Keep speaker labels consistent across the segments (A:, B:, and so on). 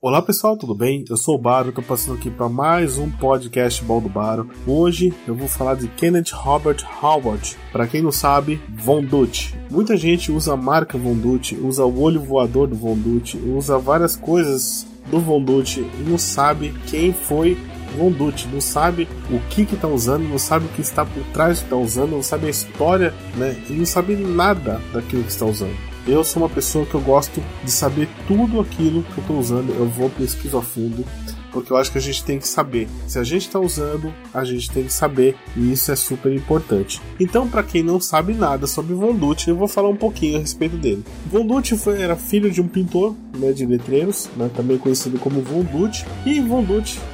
A: Olá pessoal, tudo bem? Eu sou o Baro, estou passando aqui para mais um podcast Baldo do Baro. Hoje eu vou falar de Kenneth Robert Howard. Para quem não sabe, Von Dutch. Muita gente usa a marca Von Dutch, usa o olho voador do Von Dutch, usa várias coisas do Von Dutch não sabe quem foi Von Dutch, não sabe o que que tá usando, não sabe o que está por trás que está usando, não sabe a história, né? E não sabe nada daquilo que está usando. Eu sou uma pessoa que eu gosto de saber tudo aquilo que eu estou usando. Eu vou pesquiso a fundo, porque eu acho que a gente tem que saber. Se a gente está usando, a gente tem que saber, e isso é super importante. Então, para quem não sabe nada sobre Von eu vou falar um pouquinho a respeito dele. Von foi, era filho de um pintor né, de letreiros, né, também conhecido como Von e Von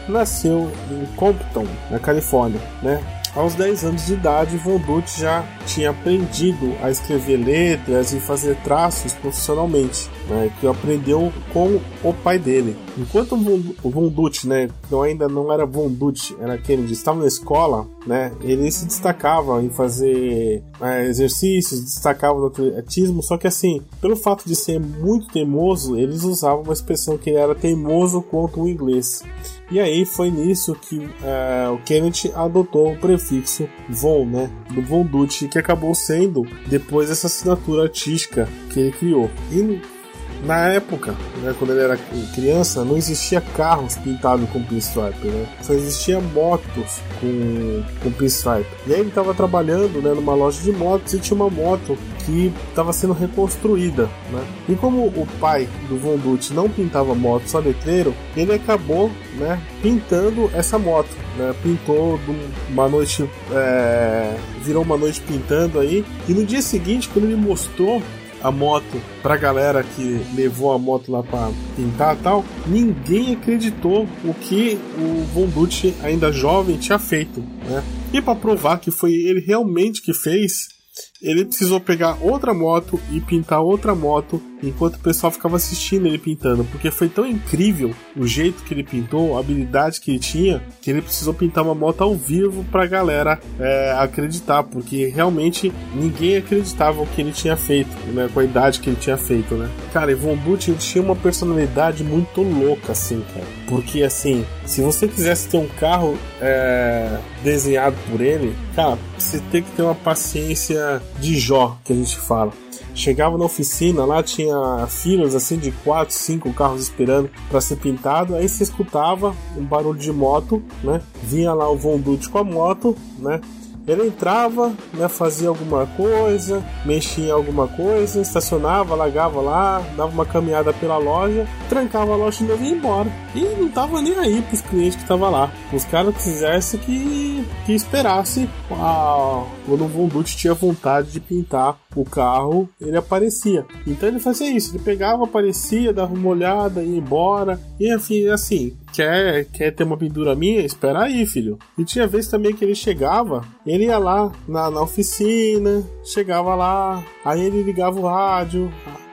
A: nasceu em Compton, na Califórnia, né? Aos 10 anos de idade, Von Dutch já tinha aprendido a escrever letras e fazer traços profissionalmente, né, que aprendeu com o pai dele. Enquanto o Von Dutch, né, não, ainda não era Von Dutch, era Kennedy, estava na escola, né, ele se destacava em fazer é, exercícios, destacava no atletismo, só que assim, pelo fato de ser muito teimoso, eles usavam uma expressão que ele era teimoso quanto o inglês. E aí foi nisso que é, o Kennedy adotou o prefixo Von, né, do Von Dutch, que acabou sendo depois essa assinatura artística que ele criou. E na época, né, quando ele era criança, não existia carros pintados com pinstripe, né? Só existia motos com, com pinstripe. E aí ele estava trabalhando né, numa loja de motos e tinha uma moto que estava sendo reconstruída, né? E como o pai do Von Dutch não pintava moto, só letreiro, ele acabou, né, pintando essa moto, né? Pintou uma noite, é... virou uma noite pintando aí. E no dia seguinte, quando ele mostrou a moto pra galera que levou a moto lá pra pintar e tal, ninguém acreditou o que o Von Dutch, ainda jovem, tinha feito, né? E para provar que foi ele realmente que fez, ele precisou pegar outra moto e pintar outra moto enquanto o pessoal ficava assistindo ele pintando, porque foi tão incrível o jeito que ele pintou, a habilidade que ele tinha, que ele precisou pintar uma moto ao vivo pra galera é, acreditar, porque realmente ninguém acreditava o que ele tinha feito, né, com a idade que ele tinha feito, né. Cara, Von Dutch tinha uma personalidade muito louca, assim, cara, porque assim, se você quisesse ter um carro é, desenhado por ele, cara, você tem que ter uma paciência de Jó, que a gente fala. Chegava na oficina, lá tinha filas assim de 4, 5 carros esperando para ser pintado. Aí você escutava um barulho de moto, né? Vinha lá o Von Dutch com a moto, né? Ele entrava, né, fazia alguma coisa, mexia em alguma coisa, estacionava, largava lá, dava uma caminhada pela loja, trancava a loja e ia embora. E não tava nem aí pros clientes que estavam lá. Os caras quisessem que, que esperasse quando o Von Dutch tinha vontade de pintar o carro, ele aparecia. Então ele fazia isso, ele pegava, aparecia, dava uma olhada, ia embora. E enfim, assim, quer, quer ter uma pintura minha? Espera aí, filho. E tinha vez também que ele chegava, ele ia lá na, na oficina, chegava lá, aí ele ligava o rádio,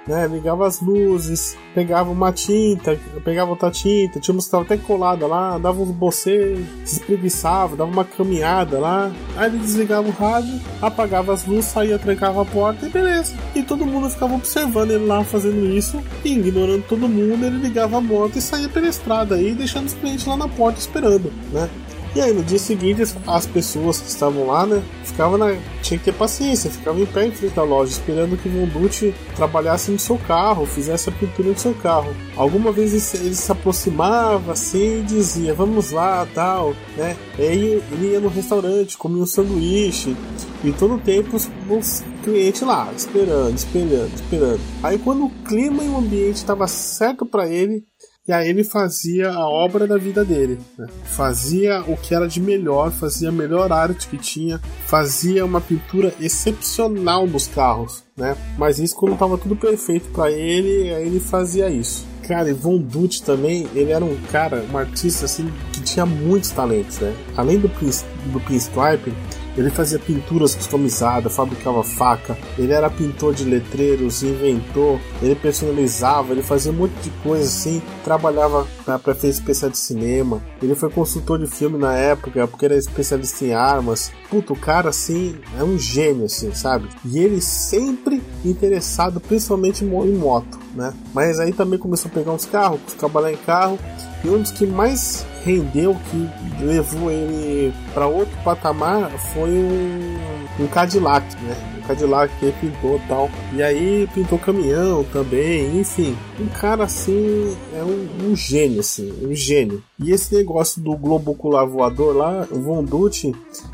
A: né? Ligava as luzes, pegava uma tinta, pegava outra tinta, tinha uma que até colada lá, dava uns bocejos, espreguiçava, dava uma caminhada lá. Aí ele desligava o rádio, apagava as luzes, saía, trancava a porta e beleza. E todo mundo ficava observando ele lá fazendo isso, e ignorando todo mundo, ele ligava a moto e saía pela estrada aí, deixando os clientes lá na porta esperando, né? E aí no dia seguinte as pessoas que estavam lá, né, ficavam na. tinha que ter paciência, ficavam em pé em frente à loja, esperando que o Vonducci trabalhasse no seu carro, fizesse a pintura no seu carro. Alguma vez ele se aproximava assim e dizia, vamos lá, tal, né? E aí ele ia no restaurante, comia um sanduíche, e todo o tempo os, os clientes lá, esperando, esperando, esperando. Aí quando o clima e o ambiente estava certo para ele, e aí ele fazia a obra da vida dele. Né? Fazia o que era de melhor, fazia a melhor arte que tinha, fazia uma pintura excepcional dos carros. Né? Mas isso quando estava tudo perfeito para ele, aí ele fazia isso. Cara, e Von Dutch também, ele era um cara, um artista assim, que tinha muitos talentos, né? Além do, do pinstripe, Ele fazia pinturas customizadas, fabricava faca, ele era pintor de letreiros, inventor, ele personalizava, ele fazia um monte de coisa assim, trabalhava para efeitos especial de cinema, ele foi consultor de filme na época, porque era especialista em armas. Puto, o cara assim é um gênio, assim, sabe? E ele sempre interessado principalmente em moto, né? Mas aí também começou a pegar uns carros, trabalhar em carro. E um dos que mais rendeu, que levou ele para outro patamar, foi um, um Cadillac, né? Cadillac que pintou tal. E aí pintou caminhão também, enfim. Um cara assim é um, um gênio, assim, um gênio. E esse negócio do globo ocular voador lá, o Von Dutch,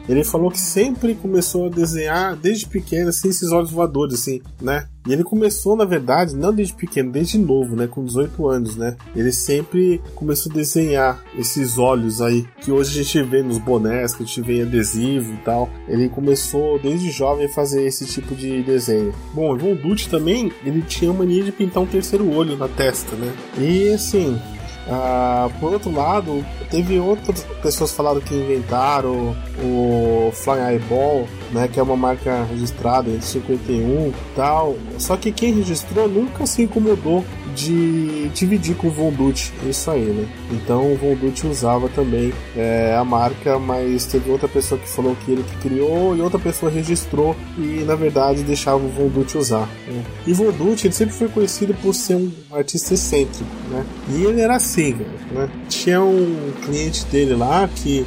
A: ele falou que sempre começou a desenhar desde pequeno, assim, esses olhos voadores, assim, né? E ele começou, na verdade, não desde pequeno, desde novo, né? Com 18 anos, né? Ele sempre começou a desenhar esses olhos aí, que hoje a gente vê nos bonés, que a gente vê em adesivo e tal. Ele começou desde jovem a fazer esse tipo de desenho. Bom, o Von Dutch também, ele tinha mania de pintar um terceiro olho na testa, né? E assim, Uh, por outro lado, teve outras pessoas falando que inventaram o, o Flying Eyeball, né, que é uma marca registrada em 51 tal. Só que quem registrou nunca se incomodou de dividir com o Von Dutch, isso aí, né? Então o Von Dutch usava também é, a marca, mas teve outra pessoa que falou que ele que criou e outra pessoa registrou e na verdade deixava o Von Dutch usar. Né? E Von Dutch ele sempre foi conhecido por ser um artista excêntrico, né? E ele era assim, né? Tinha um cliente dele lá que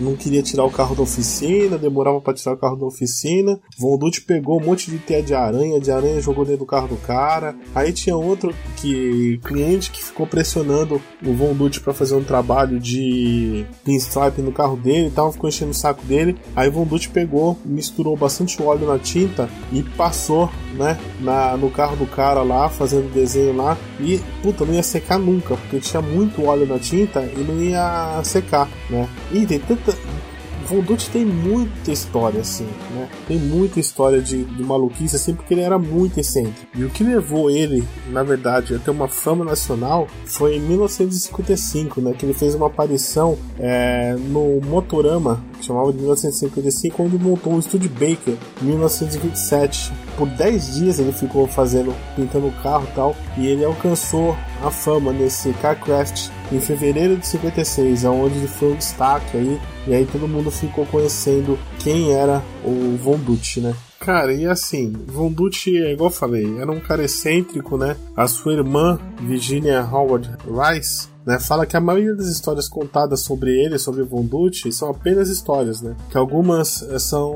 A: não queria tirar o carro da oficina, demorava para tirar o carro da oficina. Von Dutch pegou um monte de teia de aranha, de aranha jogou dentro do carro do cara. Aí tinha outro que cliente que ficou pressionando o Von Dutch para fazer um trabalho de pinstripe no carro dele e tal, ficou enchendo o saco dele. Aí o Von Dutch pegou, misturou bastante óleo na tinta e passou, né, na, no carro do cara lá, fazendo desenho lá. E, puta, não ia secar nunca, porque tinha muito óleo na tinta e não ia secar, né. E tem tanta Voldut tem muita história, assim, né? Tem muita história de, de maluquice, assim, porque ele era muito excêntrico. E o que levou ele, na verdade, a ter uma fama nacional foi em 1955, né? Que ele fez uma aparição é, no Motorama, chamava de 1955, onde montou o Studio Baker em 1927. Por 10 dias ele ficou fazendo, pintando o carro e tal, e ele alcançou a fama nesse Carcraft em fevereiro de 56, onde ele foi um destaque aí, e aí todo mundo ficou conhecendo quem era o Von Dutch, né? Cara, e assim, Von Dutch, igual eu falei, era um cara excêntrico, né? A sua irmã, Virginia Howard Rice, né, fala que a maioria das histórias contadas sobre ele, sobre Von são apenas histórias, né? Que algumas eh, são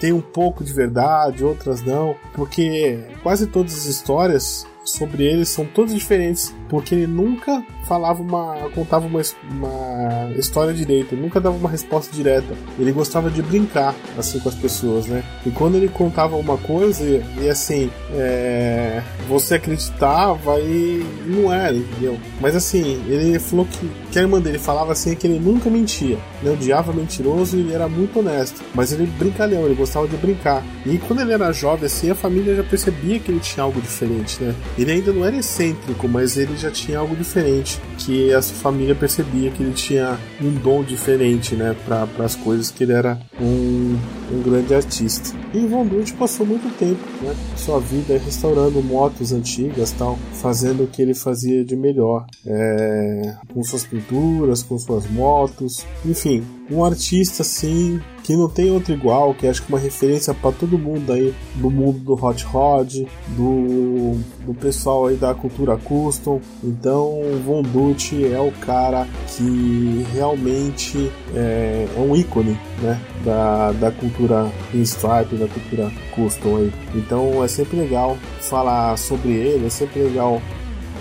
A: tem um pouco de verdade, outras não, porque quase todas as histórias sobre ele são todas diferentes, porque ele nunca falava uma. contava uma, uma história direita, nunca dava uma resposta direta. Ele gostava de brincar assim com as pessoas, né? E quando ele contava uma coisa, e, assim, é, você acreditava e não era, entendeu? Mas assim, ele falou que, que a irmã dele falava assim que ele nunca mentia, né? Odiava mentiroso e ele era muito honesto. Mas ele brincalhão, ele gostava de brincar. E quando ele era jovem, assim, a família já percebia que ele tinha algo diferente, né? Ele ainda não era excêntrico, mas ele já tinha algo diferente, que a família percebia que ele tinha um dom diferente, né, para as coisas, que ele era um, um grande artista. E Von Dutch passou muito tempo, né, sua vida restaurando motos antigas, tal, fazendo o que ele fazia de melhor, é, com suas pinturas, com suas motos, enfim, um artista assim que não tem outro igual, que acho que é uma referência para todo mundo aí do mundo do hot rod, do, do pessoal aí da cultura custom. Então, Von Dutch é o cara que realmente é, é um ícone, né, da, da cultura pinstripe, da cultura custom aí. Então, é sempre legal falar sobre ele, é sempre legal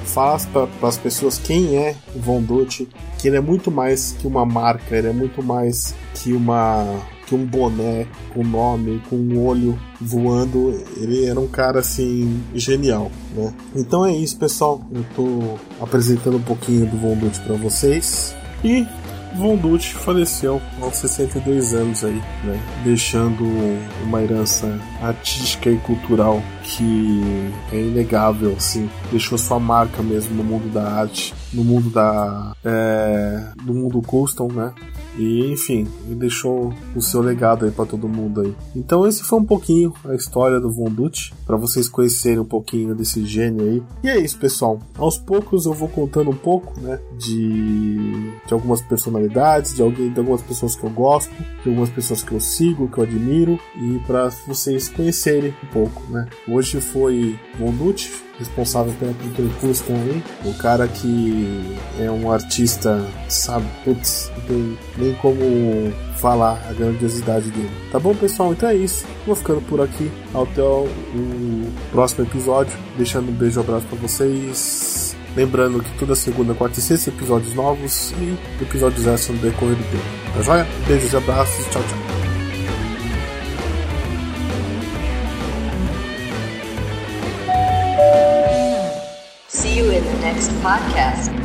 A: falar para as pessoas quem é Von Dutch, que ele é muito mais que uma marca, ele é muito mais que uma que um boné com nome, com um olho voando. Ele era um cara assim genial, né? Então é isso, pessoal. Eu tô apresentando um pouquinho do Von Dutch para vocês e Von Dutch faleceu aos 62 anos aí, né? Deixando uma herança artística e cultural que é inegável, assim. Deixou sua marca mesmo no mundo da arte, no mundo da... É, no mundo custom, né? E enfim, ele deixou o seu legado aí para todo mundo aí. Então esse foi um pouquinho a história do Von Dutch, para vocês conhecerem um pouquinho desse gênio aí. E é isso, pessoal. Aos poucos eu vou contando um pouco, né, de, de algumas personalidades, de alguém, de algumas pessoas que eu gosto, de algumas pessoas que eu sigo, que eu admiro e para vocês conhecerem um pouco, né. Hoje foi Von Dutch, responsável pela pintura Custom aí. O cara que é um artista, sabe, putz, não tem nem como falar a grandiosidade dele. Tá bom, pessoal? Então é isso. Vou ficando por aqui. Até o próximo episódio. Deixando um beijo e um abraço pra vocês. Lembrando que toda segunda, quarta e sexta episódios novos e episódios extras no decorrer do tempo. Tá joia? Beijos e abraços. Tchau, tchau.
B: Podcast.